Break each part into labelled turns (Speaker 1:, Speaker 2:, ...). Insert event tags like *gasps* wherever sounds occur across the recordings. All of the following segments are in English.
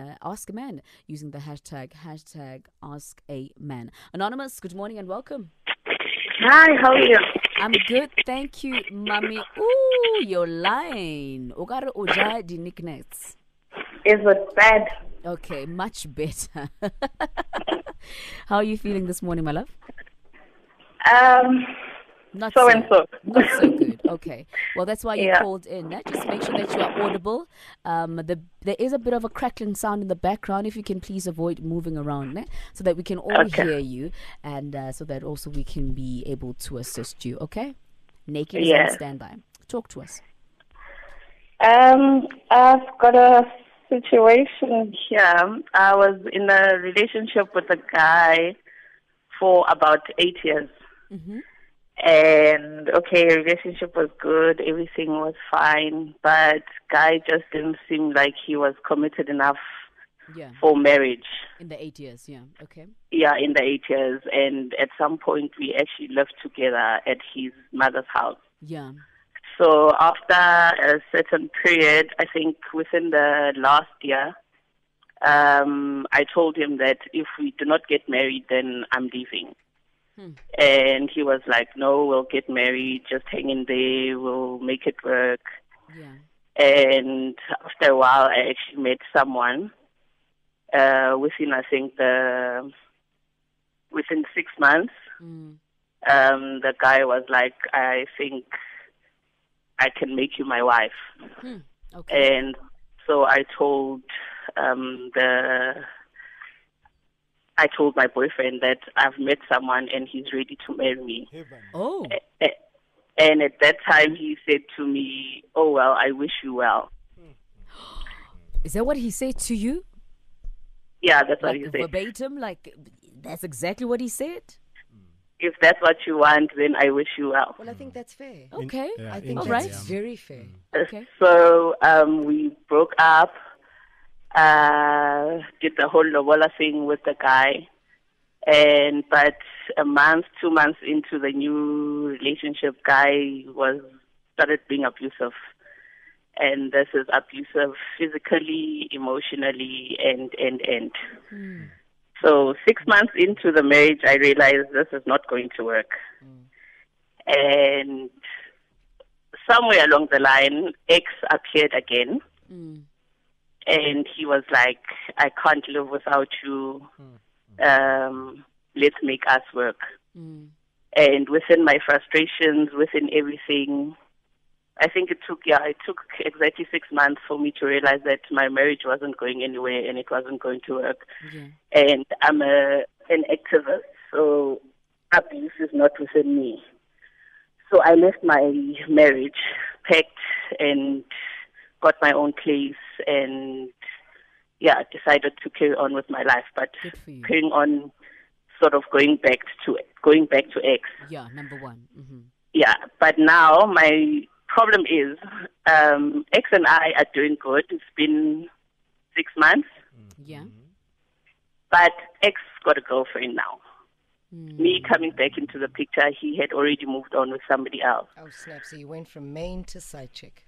Speaker 1: uh, Ask a Man using the hashtag hashtag Ask a Man. Anonymous, good morning and welcome.
Speaker 2: Hi, how are you?
Speaker 1: I'm good, thank you, mommy. Ooh, your line. Ogare oja di nicknames.
Speaker 2: Is it bad?
Speaker 1: Okay, much better. *laughs* How are you feeling this morning, my love?
Speaker 2: Um,
Speaker 1: Not
Speaker 2: so and so.
Speaker 1: Not so good. *laughs* Okay. Well, that's why you
Speaker 2: Yeah.
Speaker 1: called in. eh? Just make sure that you are audible. Um, the, there is a bit of a crackling sound in the background. If you can please avoid moving around, eh? so that we can all
Speaker 2: Okay.
Speaker 1: hear you, and uh, so that also we can be able to assist you. Okay. Naked is
Speaker 2: Yeah.
Speaker 1: on standby. Talk to us.
Speaker 2: Um, I've got a situation here. I was in a relationship with a guy for about eight years.
Speaker 1: Mhm.
Speaker 2: And okay, relationship was good, everything was fine, but guy just didn't seem like he was committed enough
Speaker 1: Yeah.
Speaker 2: for marriage.
Speaker 1: In the eight years. Yeah. Okay.
Speaker 2: Yeah, in the eight years, and at some point we actually lived together at his mother's house.
Speaker 1: Yeah.
Speaker 2: So after a certain period, I think within the last year, um, I told him that if we do not get married, then I'm leaving.
Speaker 1: Hmm.
Speaker 2: And he was like, "No, we'll get married. Just hang in there. We'll make it work."
Speaker 1: Yeah.
Speaker 2: And after a while, I actually met someone. Uh, within I think the within six months,
Speaker 1: Mm.
Speaker 2: um, the guy was like, "I think I can make you my wife."
Speaker 1: Hmm. Okay.
Speaker 2: And so I told um, the I told my boyfriend that I've met someone and he's ready to marry me.
Speaker 1: oh.
Speaker 2: And at that time, he said to me, "Oh well, I wish you well." *gasps*
Speaker 1: Is that what he said to you?
Speaker 2: Yeah, that's what
Speaker 1: Like
Speaker 2: he said.
Speaker 1: verbatim? Like that's exactly what he said?
Speaker 2: If that's what you want, then I wish you well.
Speaker 3: Well, I think that's fair.
Speaker 1: Okay.
Speaker 4: yeah,
Speaker 3: I think
Speaker 1: All
Speaker 3: that's
Speaker 1: right.
Speaker 3: very fair.
Speaker 1: Okay.
Speaker 2: So um, we broke up. Uh, did the whole lobola thing with the guy, and but a month, two months into the new relationship, guy was started being abusive, and this is abusive physically, emotionally, and and and. So six months into the marriage, I realized this is not going to work, and somewhere along the line, X appeared again,
Speaker 1: Mm.
Speaker 2: And he was like, "I can't live without you. Um, let's make us work."
Speaker 1: Mm.
Speaker 2: And within my frustrations, within everything, I think it took yeah, it took exactly six months for me to realize that my marriage wasn't going anywhere and it wasn't going to work.
Speaker 1: Yeah.
Speaker 2: And I'm a an activist, so abuse is not within me. So I left my marriage, packed, and got my own place, and yeah, decided to carry on with my life. But
Speaker 1: Good for you.
Speaker 2: carrying on, sort of going back to going back to X.
Speaker 1: Yeah, number one. Mm-hmm.
Speaker 2: Yeah, but now my problem is um, X and I are doing good. It's been six months,
Speaker 1: Yeah.
Speaker 2: but X got a girlfriend now.
Speaker 1: Mm.
Speaker 2: Me coming back into the picture, he had already moved on with somebody else.
Speaker 3: Oh, snap. So you went from main to side chick.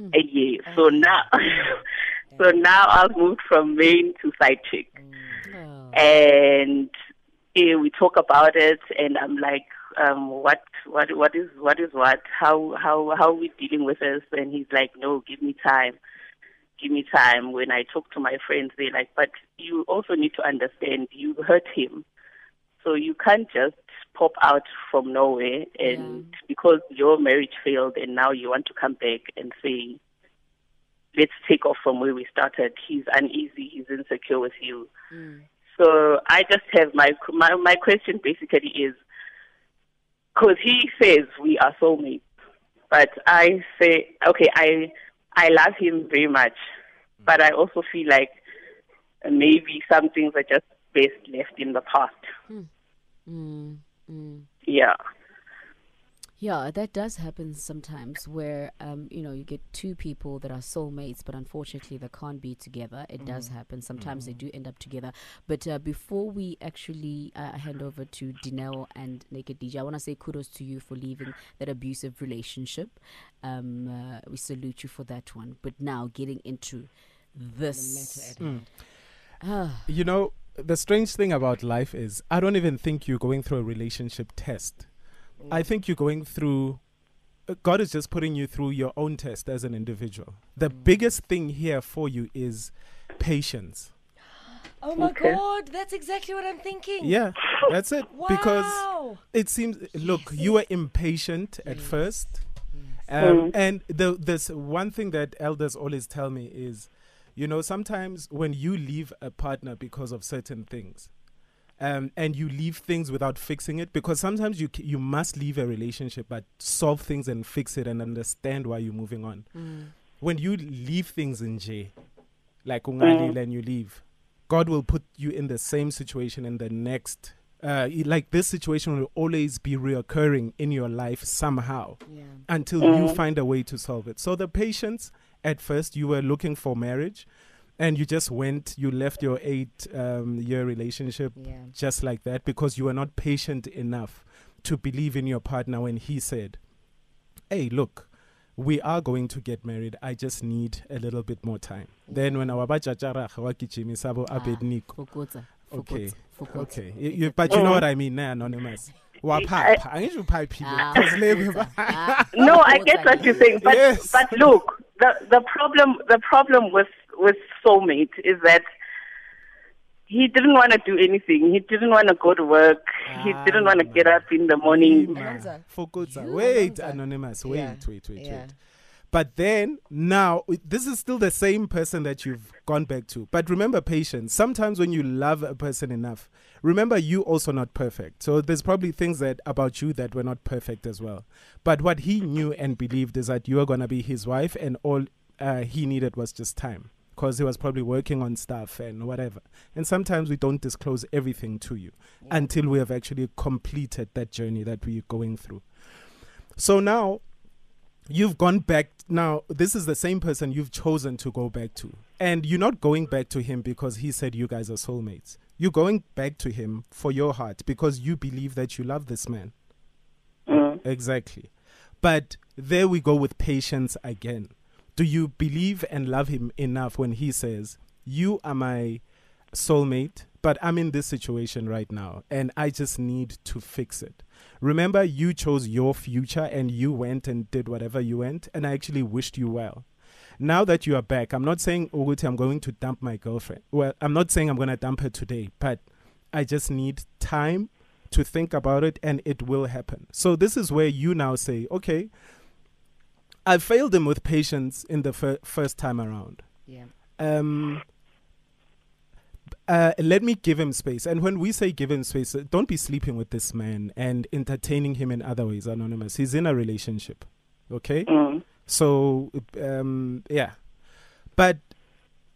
Speaker 2: A year. So now, *laughs* so now I've moved from main to side chick,
Speaker 1: Oh.
Speaker 2: and eh, we talk about it, and I'm like, um, what, what, what is, what is what? How, how, how are we dealing with this? And he's like, no, give me time. Give me time. When I talk to my friends, they're like, but you also need to understand, you hurt him. So you can't just pop out from nowhere and because your marriage failed and now you want to come back and say, let's take off from where we started. He's uneasy, he's insecure with you.
Speaker 1: Mm.
Speaker 2: So I just have my my my question basically is because he says we are soulmates, but I say okay, I I love him very much, but I also feel like maybe some things are just best left in the past.
Speaker 1: Mm. Mm.
Speaker 2: Yeah.
Speaker 1: Yeah, that does happen sometimes where um, you know, you get two people that are soulmates but unfortunately they can't be together. It does happen. Sometimes they do end up together. But uh, before we actually uh, hand over to Dineo and Naked DJ, I want to say kudos to you for leaving that abusive relationship. Um, uh, we salute you for that one. But now getting into this.
Speaker 3: The matter at hand.
Speaker 1: Ah,
Speaker 4: You know, the strange thing about life is I don't even think you're going through a relationship test. I think you're going through uh, God is just putting you through your own test as an individual. The biggest thing here for you is patience. *gasps*
Speaker 3: Oh my
Speaker 2: Okay.
Speaker 3: God, that's exactly what I'm thinking.
Speaker 4: Yeah, that's it. Because it seems look, you were impatient at first.
Speaker 3: Yes.
Speaker 4: Um,
Speaker 2: Mm.
Speaker 4: And the, there's one thing that elders always tell me is, you know, sometimes when you leave a partner because of certain things, um, and you leave things without fixing it, because sometimes you you must leave a relationship, but solve things and fix it and understand why you're moving on.
Speaker 3: Mm.
Speaker 4: When you leave things in J, like ungalile and you leave, God will put you in the same situation in the next. Uh, like this situation will always be reoccurring in your life somehow
Speaker 3: Yeah.
Speaker 4: until you
Speaker 2: Mhm.
Speaker 4: find a way to solve it. So the patience at first you were looking for marriage and you just went you left your 8 um, year relationship
Speaker 3: Yeah.
Speaker 4: just like that because you were not patient enough to believe in your partner when he said, "Hey, look, we are going to get married. I just need a little bit more time." Then when our bajajara hawakijimi sabo
Speaker 1: Ah.
Speaker 4: abedniko.
Speaker 1: Fokotsa,
Speaker 4: Okay.
Speaker 1: Fokotsa, Fokotsa.
Speaker 4: Okay. You, you, but you know what I mean, nah, anonymous. Wapapa. Angisho uphaphile.
Speaker 1: Ah,
Speaker 4: 'Cause le-
Speaker 1: Fokotsa. Ah,
Speaker 2: No, I get what you're saying, but
Speaker 4: Yes.
Speaker 2: but look, the the problem the problem with with soulmate is that he didn't want to do anything. He didn't want to go to work. he
Speaker 4: Ah,
Speaker 2: didn't want to get up in the morning.
Speaker 4: Ima,
Speaker 3: Anonza.
Speaker 4: Fokotsa. Wait, anonymous. Wait,
Speaker 3: Yeah.
Speaker 4: wait, wait,
Speaker 3: Yeah.
Speaker 4: wait. But then now this is still the same person that you've gone back to. But remember patience. Sometimes when you love a person enough, remember you also not perfect. So there's probably things that about you that were not perfect as well. But what he knew and believed is that you are gonna be his wife, and all uh, he needed was just time. Because he was probably working on stuff and whatever. And sometimes we don't disclose everything to you until we have actually completed that journey that we're going through. So now you've gone back now this is the same person you've chosen to go back to. And you're not going back to him because he said you guys are soulmates. You're going back to him for your heart because you believe that you love this man.
Speaker 2: Mm.
Speaker 4: exactly. But there we go with patience again. Do you believe and love him enough when he says you are my soulmate but i'm in this situation right now and i just need to fix it. Remember you chose your future and you went and did whatever you went and i actually wished you well. Now that you are back i'm not saying Uguti, i'm going to dump my girlfriend. Well i'm not saying i'm going to dump her today but i just need time to think about it and it will happen. So this is where you now say okay i failed him with patience in the fir- first time around.
Speaker 3: Yeah.
Speaker 4: um uh, let me give him space. And when we say give him space, uh, don't be sleeping with this man and entertaining him in other ways, anonymous. He's in a relationship. Okay?
Speaker 2: Mm.
Speaker 4: So, um, yeah. But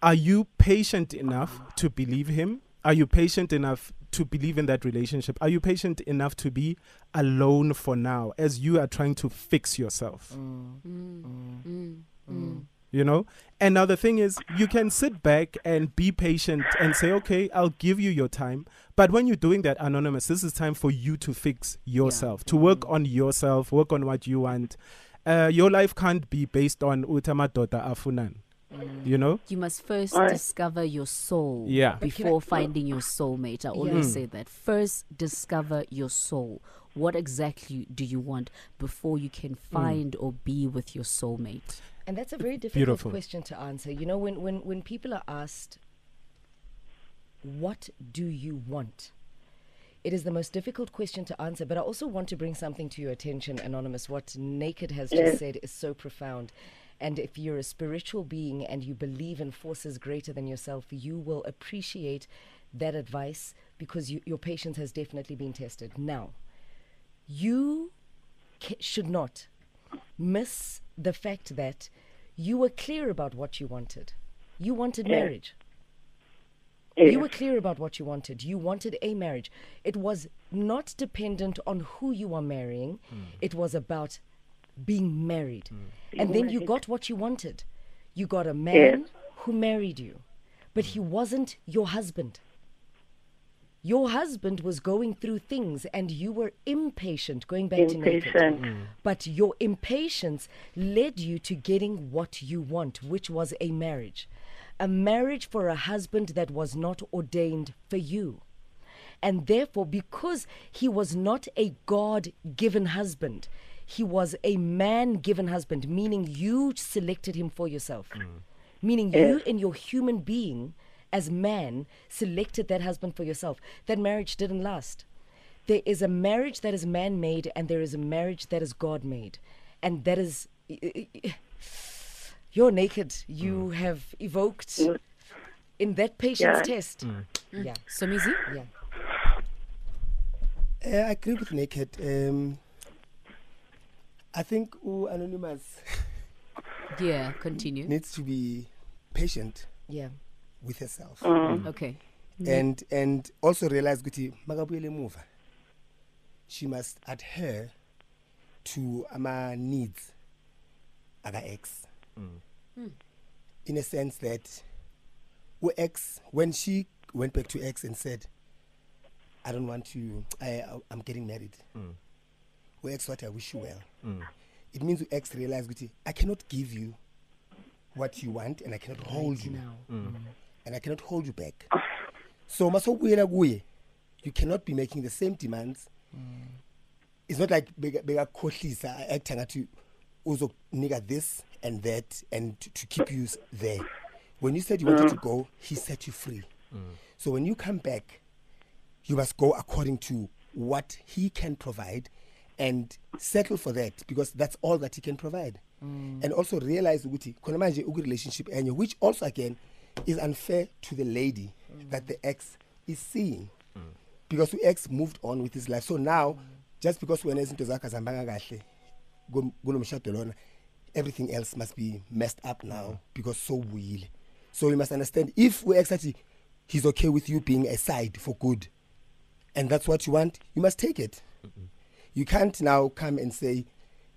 Speaker 4: are you patient enough to believe him? Are you patient enough to believe in that relationship? Are you patient enough to be alone for now as you are trying to fix yourself?
Speaker 3: Mm.
Speaker 1: Mm,
Speaker 3: Mm.
Speaker 1: mm,
Speaker 3: Mm.
Speaker 1: mm.
Speaker 4: You know and now the thing is you can sit back and be patient and say okay i'll give you your time but when you're doing that anonymous this is time for you to fix yourself to work on yourself work on what you want uh, your life can't be based on utama utamadota afunan
Speaker 3: Mm.
Speaker 4: you know
Speaker 1: You must first
Speaker 2: Alright.
Speaker 1: discover your soul
Speaker 4: Yeah.
Speaker 3: But I-
Speaker 1: before finding your soulmate. I always
Speaker 4: Mm.
Speaker 1: say that. First, discover your soul. What exactly do you want before you can find or be with your soulmate?
Speaker 3: And that's a very difficult
Speaker 4: Beautiful.
Speaker 3: question to answer. You know, when, when, when people are asked, What do you want? It is the most difficult question to answer, but I also want to bring something to your attention, Anonymous. What Naked has just
Speaker 2: Yes.
Speaker 3: said is so profound. And if you're a spiritual being and you believe in forces greater than yourself, you will appreciate that advice because you, your patience has definitely been tested. Now, you ca- should not miss the fact that you were clear about what you wanted. You wanted
Speaker 2: Yeah.
Speaker 3: marriage.
Speaker 2: Yes.
Speaker 3: You were clear about what you wanted. You wanted a marriage. It was not dependent on who you are marrying, hmm. it was about being married. Hmm. And then you got what you wanted. You got a man who married you, but he wasn't your husband. Your husband was going through things and you were impatient, going back to naked.
Speaker 2: Impatient. Mm.
Speaker 3: But your impatience led you to getting what you want, which was a marriage. a marriage for a husband that was not ordained for you. And therefore, because he was not a God given husband, he was a man given husband, meaning you selected him for yourself. Mm. Meaning you, in your human being, as man, selected that husband for yourself. That marriage didn't last. There is a marriage that is man made, and there is a marriage that is God made. And that is. You're naked. You have evoked in that patient's
Speaker 2: Yeah.
Speaker 3: test. Yeah.
Speaker 1: So, Mizi?
Speaker 3: Yeah.
Speaker 5: Uh, I agree with Naked. Um, I think Anonymous
Speaker 1: Yeah, continue.
Speaker 5: needs to be patient
Speaker 3: Yeah.
Speaker 5: With herself.
Speaker 2: Mm.
Speaker 1: Okay. Mm.
Speaker 5: and and also realize ukuthi makabuyele emuva she must adhere to ama needs aka ex mm. mm. in a sense that ex when she went back to ex and said i don't want to i i'm getting married. Ex what i wish you well. It means ex realize ukuthi i cannot give you what you want and i cannot hold you.
Speaker 3: Now.
Speaker 5: And I cannot hold you back. So masokubuyela kuye, you cannot be making the same demands. It's not like beka bekakhohlisa act ngathi uzokunika this and that and to, keep you there. When you said you wanted to go, he set you free. So when you come back, you must go according to what he can provide and settle for that because that's all that he can provide. And also realize ukuthi khona manje uku relationship enye which also again is unfair to the lady that the ex is seeing. Because the ex moved on with his life. So now just because wena izinto zakhe azihambanga kahle kum- kulo mshado lona everything else must be messed up now because so uyile. So you must understand if we ex athi he's okay with you being aside for good and that's what you want, you must take it. You can't now come and say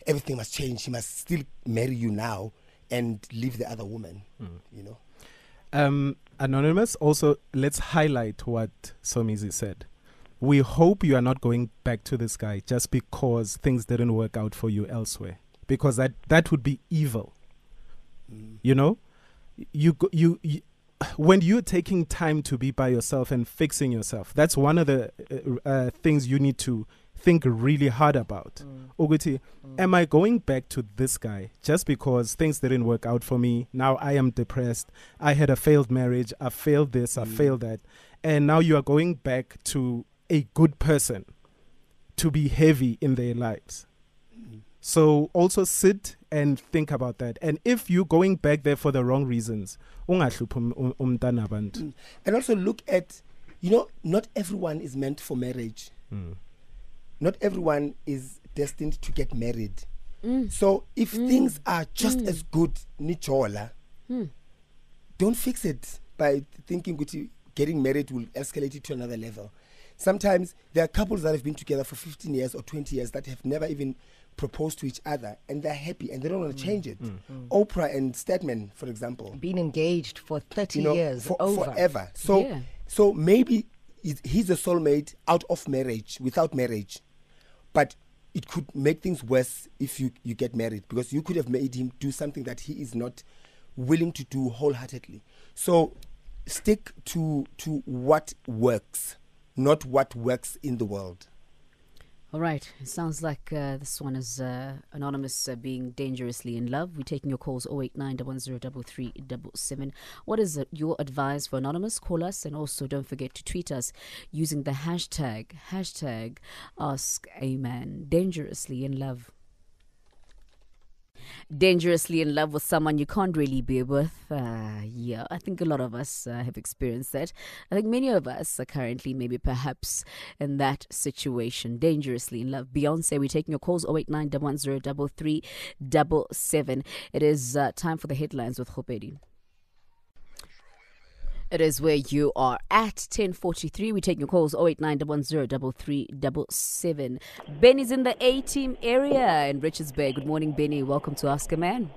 Speaker 5: everything must change. He must still marry you now and leave the other woman. Mm. You know.
Speaker 4: Um, Anonymous, also, let's highlight what Somizi said. We hope you are not going back to this guy just because things didn't work out for you elsewhere. Because that, that would be evil. You know? You, go- you, you, when you're taking time to be by yourself and fixing yourself, that's one of the uh, uh, things you need to think really hard about. Mm. Ukuthi, mm. am I going back to this guy just because things didn't work out for me? Now I am depressed. I had a failed marriage. I failed this. I mm. failed that. And now you are going back to a good person to be heavy in their lives. So also sit and think about that. And if you're going back there for the wrong reasons, um- um-
Speaker 5: And also look at, you know, not everyone is meant for marriage. Not everyone is destined to get married. Mm. So if mm. things are just mm. as good, nichola, hmm. don't fix it by thinking ukuthi getting married will escalate it to another level. Sometimes there are couples that have been together for 15 years or 20 years that have never even proposed to each other and they're happy and they don't want to change it. Oprah and Stedman, for example,
Speaker 3: Been engaged for 30
Speaker 5: you know,
Speaker 3: years.
Speaker 5: for,
Speaker 3: over.
Speaker 5: forever. So,
Speaker 1: Yeah.
Speaker 5: so maybe he's- he's a soulmate out of marriage, without marriage, but it could make things worse if you you get married because you could have made him do something that he is not willing to do wholeheartedly. So, stick to to what works, not what works in the world.
Speaker 1: All right. It sounds like uh, this one is uh, anonymous uh, being dangerously in love. We're taking your calls 089 110 What is uh, your advice for anonymous? Call us and also don't forget to tweet us using the hashtag hashtag Ask a Man. Dangerously in love. Dangerously in love with someone you can't really be with. Uh, yeah, I think a lot of us uh, have experienced that. I think many of us are currently, maybe perhaps, in that situation. Dangerously in love. Beyonce, we're taking your calls 089 110 It is uh, time for the headlines with Khopedi. It is where you are at 1043. We take your calls 089 110 Benny's in the A team area in Richards Bay. Good morning, Benny. Welcome to Ask a Man.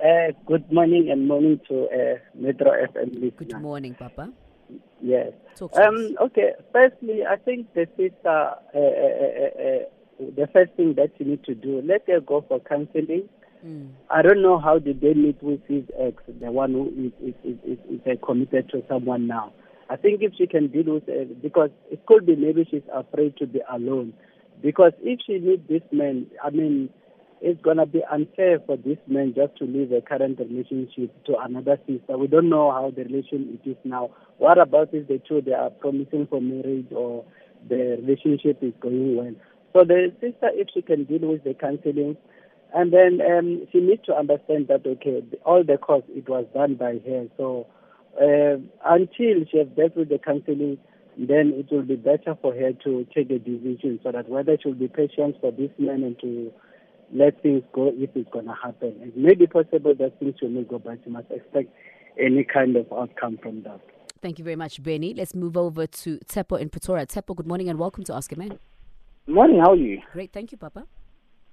Speaker 6: Uh, good morning and morning to uh, Metro FM listener.
Speaker 1: Good morning, Papa.
Speaker 6: Yes.
Speaker 1: Talk to us.
Speaker 6: Um, okay. Firstly, I think the sister, uh, uh, uh, uh, the first thing that you need to do, let her go for counseling Mm. I don't know how did they meet with his ex, the one who is, is, is, is, is committed to someone now. I think if she can deal with it, because it could be maybe she's afraid to be alone. Because if she meets this man, I mean, it's gonna be unfair for this man just to leave a current relationship to another sister. We don't know how the relation it is now. What about if the two they are promising for marriage or the relationship is going well? So the sister, if she can deal with the counseling, and then um, she needs to understand that okay, all the cost it was done by her. So uh, until she has dealt with the counseling, then it will be better for her to take a decision so that whether she will be patient for this man and to let things go if it's going to happen. It may be possible that things will not go, but you must expect any kind of outcome from that.
Speaker 1: Thank you very much, Benny. Let's move over to Tsepo in Pretoria. Tsepo, good morning and welcome to Ask a Man.
Speaker 7: Morning, how are you?
Speaker 1: Great, thank you, Papa.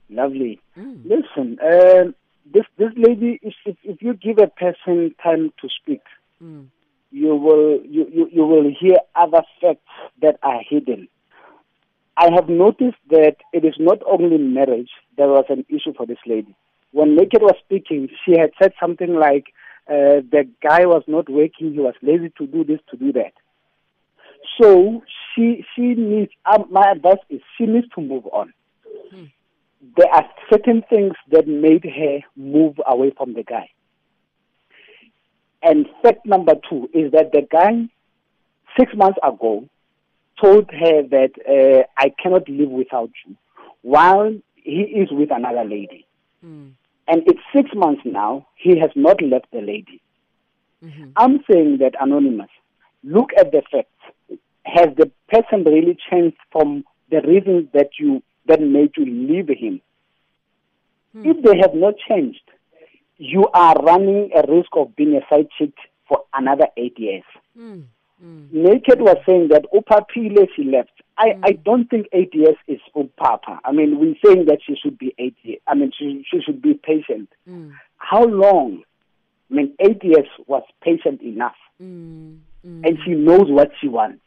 Speaker 7: Lovely. Listen, um, this this lady, if, if if you give a person time to speak,
Speaker 1: Mm.
Speaker 7: you will you, you you will hear other facts that are hidden. I have noticed that it is not only marriage that was an issue for this lady. When Naked was speaking, she had said something like, uh, "The guy was not working; he was lazy to do this, to do that." So she she needs. Um, my advice is she needs to move on. There are certain things that made her move away from the guy. And fact number two is that the guy, six months ago, told her that uh, I cannot live without you, while he is with another lady. And it's six months now, he has not left the lady. I'm saying that, Anonymous, look at the facts. Has the person really changed from the reasons that you that made you leave him? Hmm. If they have not changed, you are running a risk of being a side chick for another eight years. Hmm. Hmm. Naked was saying that Upapile she left. I, I don't think eight years is Upapa. I mean, we're saying that she should be eight years. I mean, she, she should be patient. How long? I mean, eight years was patient enough. And she knows what she wants.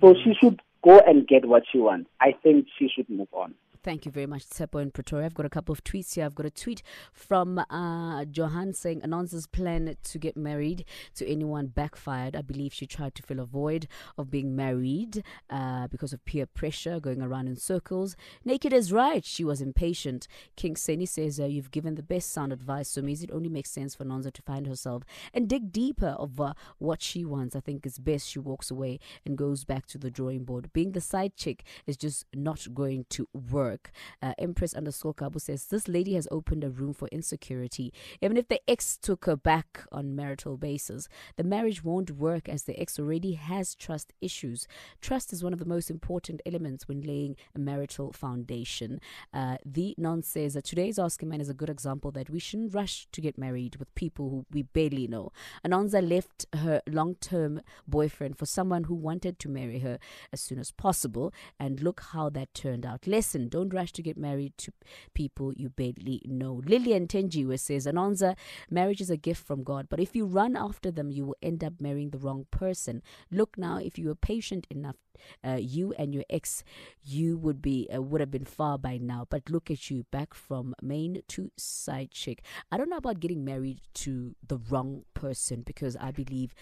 Speaker 7: So she should go and get what she wants. I think she should move on.
Speaker 1: Thank you very much, Tsepo in Pretoria. I've got a couple of tweets here. I've got a tweet from uh, Johan saying Anonza's plan to get married to anyone backfired. I believe she tried to fill a void of being married uh, because of peer pressure, going around in circles. Naked is right. She was impatient. King Seni says uh, you've given the best sound advice, so it only makes sense for Nonza to find herself and dig deeper of uh, what she wants. I think it's best she walks away and goes back to the drawing board. Being the side chick is just not going to work. Uh, Empress underscore Kabu says this lady has opened a room for insecurity. Even if the ex took her back on marital basis, the marriage won't work as the ex already has trust issues. Trust is one of the most important elements when laying a marital foundation. Uh, the non says that today's Ask a Man is a good example that we shouldn't rush to get married with people who we barely know. Anonza left her long term boyfriend for someone who wanted to marry her as soon as possible, and look how that turned out. Lesson don't rush to get married to people you barely know. Lillian Tenjiwe says, Anonza, marriage is a gift from God, but if you run after them, you will end up marrying the wrong person. Look now, if you were patient enough, uh, you and your ex, you would be uh, would have been far by now. But look at you, back from main to side chick. I don't know about getting married to the wrong person because I believe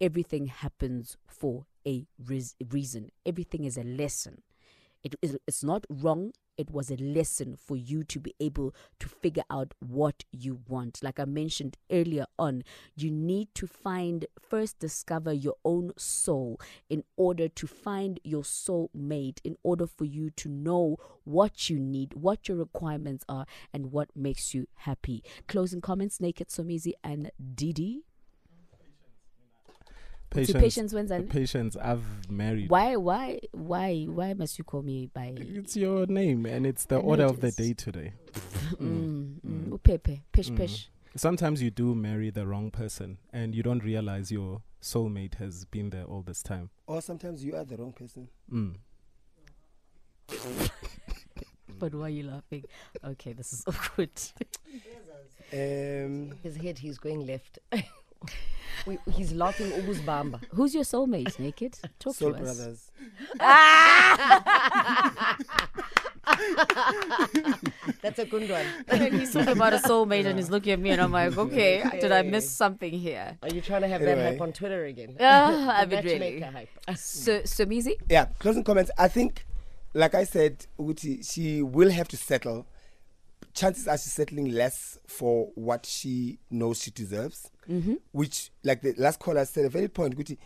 Speaker 1: everything happens for a reason. Everything is a lesson. It is it's not wrong. It was a lesson for you to be able to figure out what you want. Like I mentioned earlier on, you need to find first discover your own soul in order to find your soul mate, in order for you to know what you need, what your requirements are, and what makes you happy. Closing comments, Naked Somizi and Didi.
Speaker 4: Patience,
Speaker 1: patience wins and-
Speaker 4: patience. I've married.
Speaker 1: Why, why, why, why must you call me by
Speaker 4: It's your name, and it's the
Speaker 1: I know
Speaker 4: order
Speaker 1: it
Speaker 4: of the day today.
Speaker 1: mm, mm, upepe, pish
Speaker 4: Mm.
Speaker 1: pish?
Speaker 4: Sometimes you do marry the wrong person, and you don't realize your soulmate has been there all this time.
Speaker 5: Or sometimes you are the wrong person.
Speaker 4: Mm. *laughs*
Speaker 1: But why are you laughing? Okay, this is *laughs* awkward.
Speaker 5: Um,
Speaker 3: His head, he's going left. *laughs* we, he's laughing ubuzbamba.
Speaker 1: Who's your soulmate, Naked? Talk
Speaker 5: Soul
Speaker 1: to us.
Speaker 5: Brothers.
Speaker 3: That's a good one. *laughs*
Speaker 1: He's talking about a soulmate and he's looking at me and I'm like, okay, did I miss something here?
Speaker 3: Are you trying to have that
Speaker 5: Anyway.
Speaker 3: hype on Twitter again?
Speaker 1: Uh, I *laughs*
Speaker 3: The
Speaker 1: mean, really.
Speaker 3: matchmaker hype.
Speaker 1: So, so Mizi?
Speaker 5: yeah closing comments i think like i said Uti, she will have to settle chances are she's settling less for what she knows she deserves mm-hmm. which like the last caller said a very point Uti,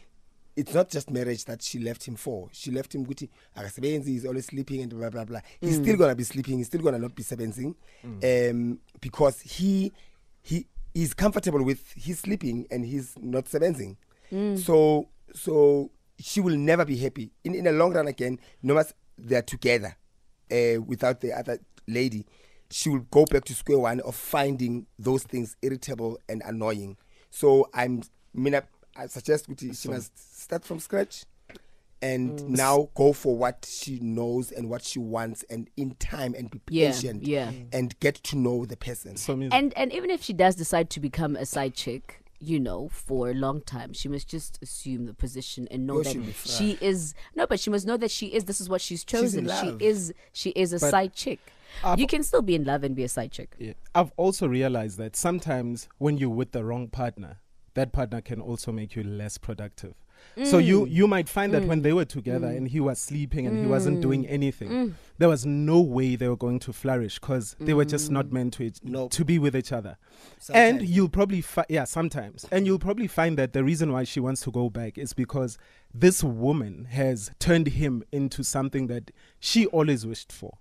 Speaker 5: it's not just marriage that she left him for. She left him Uti, akasebenzi he's always sleeping and blah blah blah. He's still gonna be sleeping he's still gonna not be sebenzing um, because he he is comfortable with his sleeping and he's not sebenzing so so she will never be happy. In in the long run again no matter they're together uh, without the other lady she will go back to square one of finding those things irritable and annoying so i'm mina i suggest ukuthi she must start from scratch and now go for what she knows and what she wants and in time and be
Speaker 1: Yeah,
Speaker 5: patient
Speaker 1: yeah.
Speaker 5: and get to know the person
Speaker 4: So
Speaker 1: And and even if she does decide to become a side chick, you know, for a long time, she must just assume the position and know
Speaker 5: Oh,
Speaker 1: that
Speaker 5: she'll be fine.
Speaker 1: she is no, but she must know that she is. This is what she's
Speaker 5: in
Speaker 1: chosen. she is. She is a
Speaker 4: But
Speaker 1: side chick.
Speaker 4: I've-
Speaker 1: you can still be in love and be a side chick.
Speaker 4: Yeah. I've also realized that sometimes when you're with the wrong partner, that partner can also make you less productive. So you mm. you might find that mm. when they were together mm. and he was sleeping and he wasn't doing anything, there was no way they were going to flourish because they were just not meant to each,
Speaker 5: Nope.
Speaker 4: to be with each other. And you'll probably fi- yeah sometimes, and you'll probably find that the reason why she wants to go back is because this woman has turned him into something that she always wished for.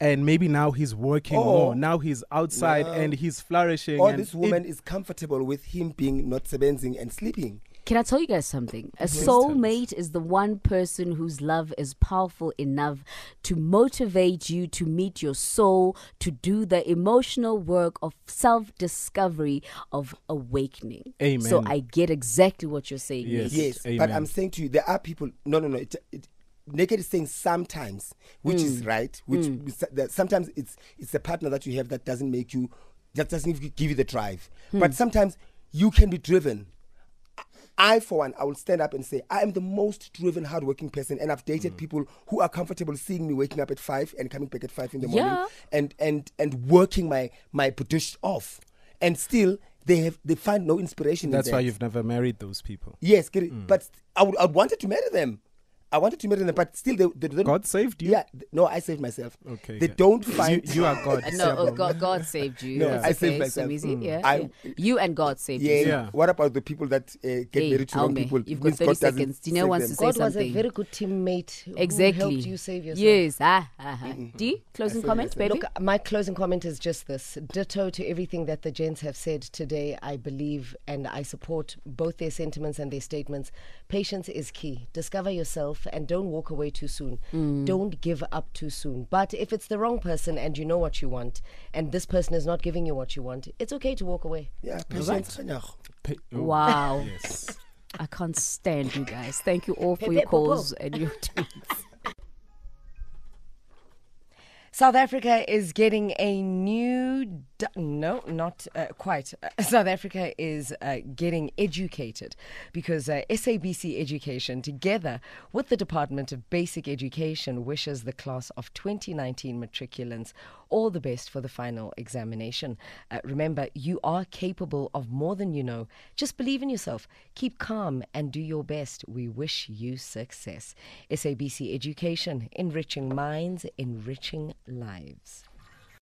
Speaker 4: And maybe now he's working
Speaker 5: Or-
Speaker 4: more. Now he's outside
Speaker 5: No.
Speaker 4: and he's flourishing.
Speaker 5: or
Speaker 4: and
Speaker 5: this woman is comfortable with him being not sebenzing and sleeping
Speaker 1: Can I tell you guys something? A
Speaker 4: Please tell us.
Speaker 1: soulmate is the one person whose love is powerful enough to motivate you to meet your soul, to do the emotional work of self discovery, of awakening.
Speaker 4: Amen.
Speaker 1: So I get exactly what you're saying.
Speaker 4: Yes.
Speaker 1: Nikki.
Speaker 5: Yes, but I'm saying to you, there are people. No, no, no. It, it, Naked is saying sometimes, which is hmm. right. Which hmm. that sometimes it's it's a partner that you have that doesn't make you, that doesn't give you- the drive. Hmm. But sometimes you can be driven. I, for one, I will stand up and say I am the most driven, hardworking person, and I've dated people who are comfortable seeing me waking up at five and coming back at five in the morning,
Speaker 1: Yeah.
Speaker 5: and and and working my my produce off, and still they have they find no inspiration. in
Speaker 4: That's why you've never married those people.
Speaker 5: Yes, get it. But I would, I wanted to marry them. I wanted to marry them, but still they, they don't.
Speaker 4: God saved you.
Speaker 5: Yeah, th- no, I saved myself.
Speaker 4: Okay,
Speaker 5: They
Speaker 4: yeah.
Speaker 5: don't
Speaker 4: You,
Speaker 5: find.
Speaker 4: you are God. *laughs*
Speaker 1: No, oh, God, God saved you. *laughs*
Speaker 5: No,
Speaker 1: It's
Speaker 5: I saved
Speaker 1: okay,
Speaker 5: myself.
Speaker 1: So easy.
Speaker 5: Mm.
Speaker 1: Yeah,
Speaker 5: I-
Speaker 1: yeah. You and God saved
Speaker 5: yeah.
Speaker 1: you.
Speaker 4: Yeah.
Speaker 5: What about the people that uh, get
Speaker 1: Hey,
Speaker 5: married to wrong people?
Speaker 1: you've got 30
Speaker 5: God doesn't
Speaker 1: seconds. Dina
Speaker 5: save
Speaker 1: wants
Speaker 5: them.
Speaker 1: to say
Speaker 3: God was a very good teammate who
Speaker 1: Exactly.
Speaker 3: helped you save yourself.
Speaker 1: Yes. Ah, ah, ah. D, closing
Speaker 5: saved
Speaker 1: comments, baby.
Speaker 3: Look, my closing comment is just this. Ditto to everything that the gents have said today. I believe and I support both their sentiments and their statements. Patience is key. Discover yourself and don't walk away too soon. Hmm. Don't give up too soon. But if it's the wrong person and you know what you want and this person is not giving you what you want, it's okay to walk away.
Speaker 5: Yeah, patience. Right.
Speaker 4: Pa- oh,
Speaker 1: Wow.
Speaker 4: Yes. *laughs*
Speaker 1: I can't stand you guys. Thank you all for your calls and your *laughs* tweets.
Speaker 3: South Africa is getting a new. No, not uh, quite. Uh, *laughs* South Africa is uh, getting educated because uh, SABC Education, together with the Department of Basic Education, wishes the class of 2019 matriculants all the best for the final examination. Uh, remember, you are capable of more than you know. Just believe in yourself, keep calm, and do your best. We wish you success. SABC Education, enriching minds, enriching lives.